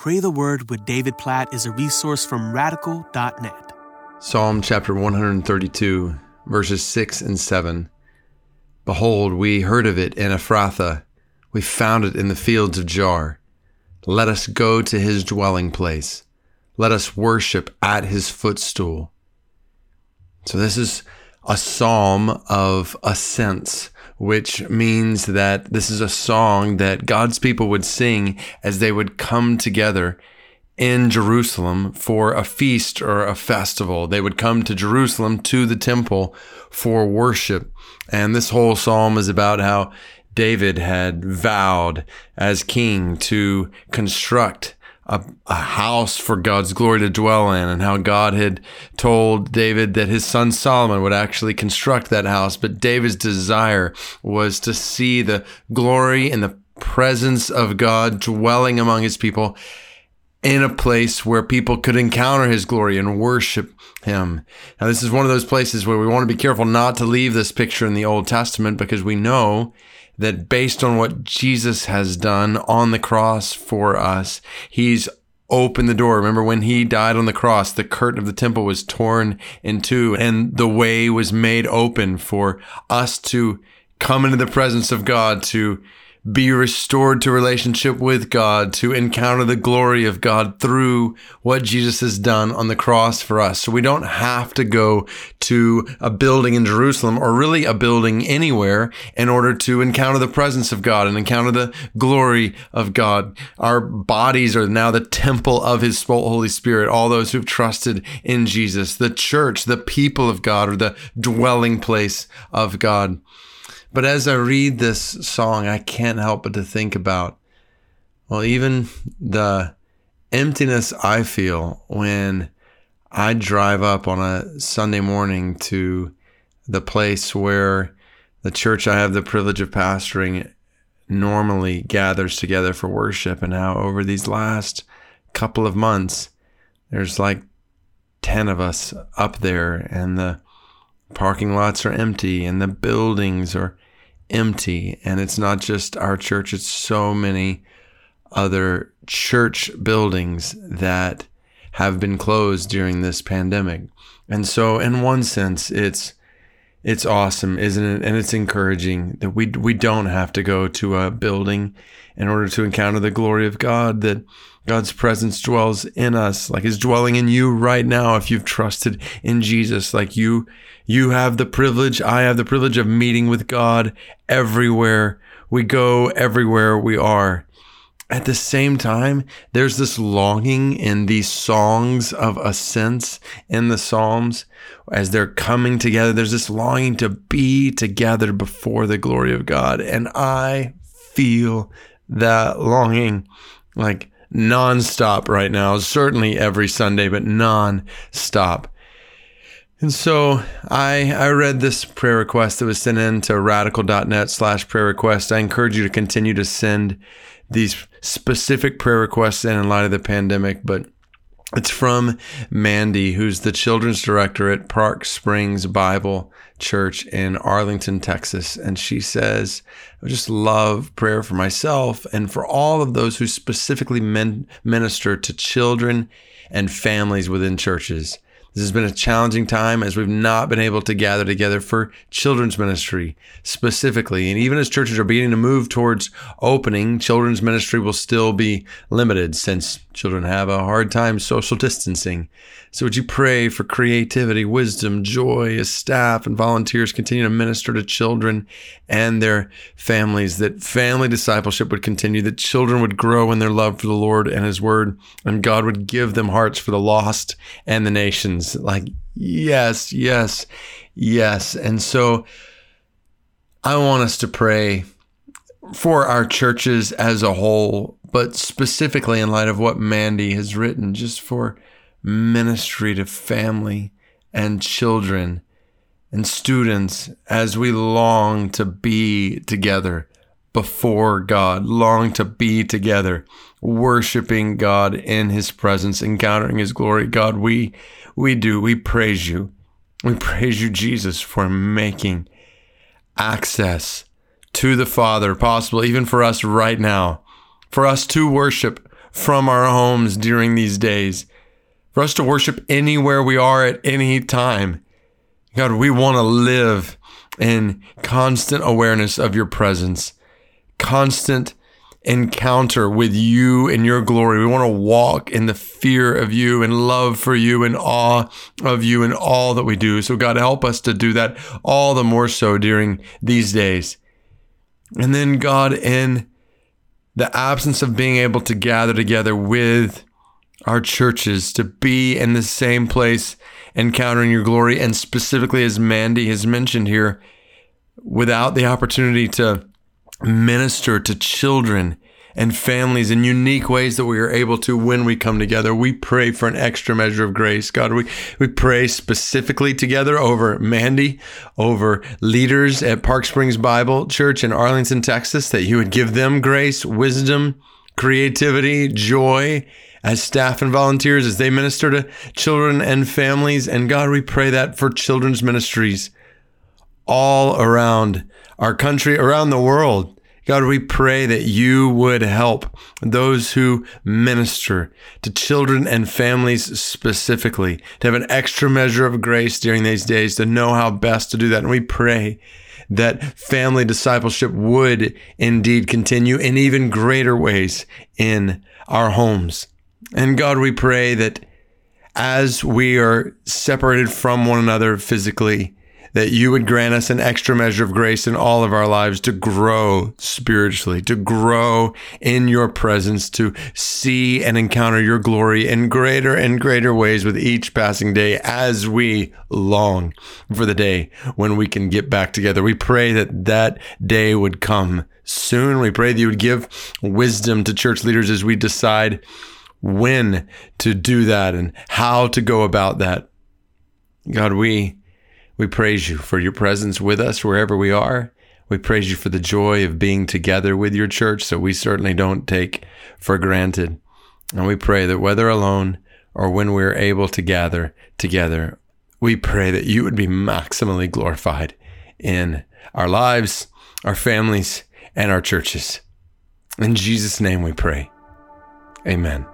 Pray the Word with David Platt is a resource from radical.net. Psalm chapter 132, verses 6 and 7. Behold, we heard of it in Ephrathah, we found it in the fields of Jaar. Let us go to his dwelling place. Let us worship at his footstool. So, this is a psalm of ascents, which means that this is a song that God's people would sing as they would come together in Jerusalem for a feast or a festival. They would come to Jerusalem to the temple for worship. And this whole psalm is about how David had vowed as king to construct a, a, house for God's glory to dwell in, and how God had told David that his son Solomon would actually construct that house. But David's desire was to see the glory and the presence of God dwelling among his people in a place where people could encounter his glory and worship him. Now, this is one of those places where we want to be careful not to leave this picture in the Old Testament because we know that based on what Jesus has done on the cross for us, he's opened the door. Remember when he died on the cross, the curtain of the temple was torn in two and the way was made open for us to come into the presence of God to be restored to relationship with God, to encounter the glory of God through what Jesus has done on the cross for us. So we don't have to go to a building in Jerusalem or really a building anywhere in order to encounter the presence of God and encounter the glory of God. Our bodies are now the temple of His Holy Spirit. All those who've trusted in Jesus, the church, the people of God, or the dwelling place of God. But as I read this song, I can't help but to think about, well, even the emptiness I feel when I drive up on a Sunday morning to the place where the church I have the privilege of pastoring normally gathers together for worship, and how over these last couple of months, there's like 10 of us up there, and the parking lots are empty, and the buildings are empty. And it's not just our church, it's so many other church buildings that have been closed during this pandemic. And so in one sense it's it's awesome, isn't it? And it's encouraging that we we don't have to go to a building in order to encounter the glory of God that God's presence dwells in us, like is dwelling in you right now if you've trusted in Jesus. Like you you have the privilege, I have the privilege of meeting with God everywhere we go, everywhere we are. At the same time, there's this longing in these songs of ascents in the Psalms as they're coming together. There's this longing to be together before the glory of God. And I feel that longing like nonstop right now, certainly every Sunday, but nonstop. And so I I read this prayer request that was sent in to radical.net slash prayer request. I encourage you to continue to send these specific prayer requests in in light of the pandemic, but it's from Mandy, who's the children's director at Park Springs Bible Church in Arlington, Texas. And she says, I just love prayer for myself and for all of those who specifically men- minister to children and families within churches. This has been a challenging time as we've not been able to gather together for children's ministry specifically. And even as churches are beginning to move towards opening, children's ministry will still be limited since children have a hard time social distancing. So would you pray for creativity, wisdom, joy as staff and volunteers continue to minister to children and their families, that family discipleship would continue, that children would grow in their love for the Lord and His Word, and God would give them hearts for the lost and the nations. Like, yes, yes, yes. And so I want us to pray for our churches as a whole, but specifically in light of what Mandy has written, just for ministry to family and children and students as we long to be together before God, long to be together, worshiping God in his presence, encountering his glory. God, we we do. We praise you. We praise you, Jesus, for making access to the Father possible even for us right now, for us to worship from our homes during these days, for us to worship anywhere we are at any time. God, we want to live in constant awareness of your presence, constant encounter with you and your glory. We want to walk in the fear of you and love for you and awe of you in all that we do. So, God, help us to do that all the more so during these days. And then, God, in the absence of being able to gather together with our churches, to be in the same place, encountering your glory, and specifically as Mandy has mentioned here, without the opportunity to minister to children and families in unique ways that we are able to when we come together. We pray for an extra measure of grace. God, we, we pray specifically together over Mandy, over leaders at Park Springs Bible Church in Arlington, Texas, that you would give them grace, wisdom, creativity, joy as staff and volunteers as they minister to children and families. And God, we pray that for children's ministries all around our country, around the world. God, we pray that you would help those who minister to children and families specifically to have an extra measure of grace during these days to know how best to do that. And we pray that family discipleship would indeed continue in even greater ways in our homes. And God, we pray that as we are separated from one another physically, that you would grant us an extra measure of grace in all of our lives to grow spiritually, to grow in your presence, to see and encounter your glory in greater and greater ways with each passing day as we long for the day when we can get back together. We pray that that day would come soon. We pray that you would give wisdom to church leaders as we decide when to do that and how to go about that. God, we we praise you for your presence with us wherever we are. We praise you for the joy of being together with your church that we certainly don't take for granted. And we pray that whether alone or when we're able to gather together, we pray that you would be maximally glorified in our lives, our families, and our churches. In Jesus' name we pray. Amen.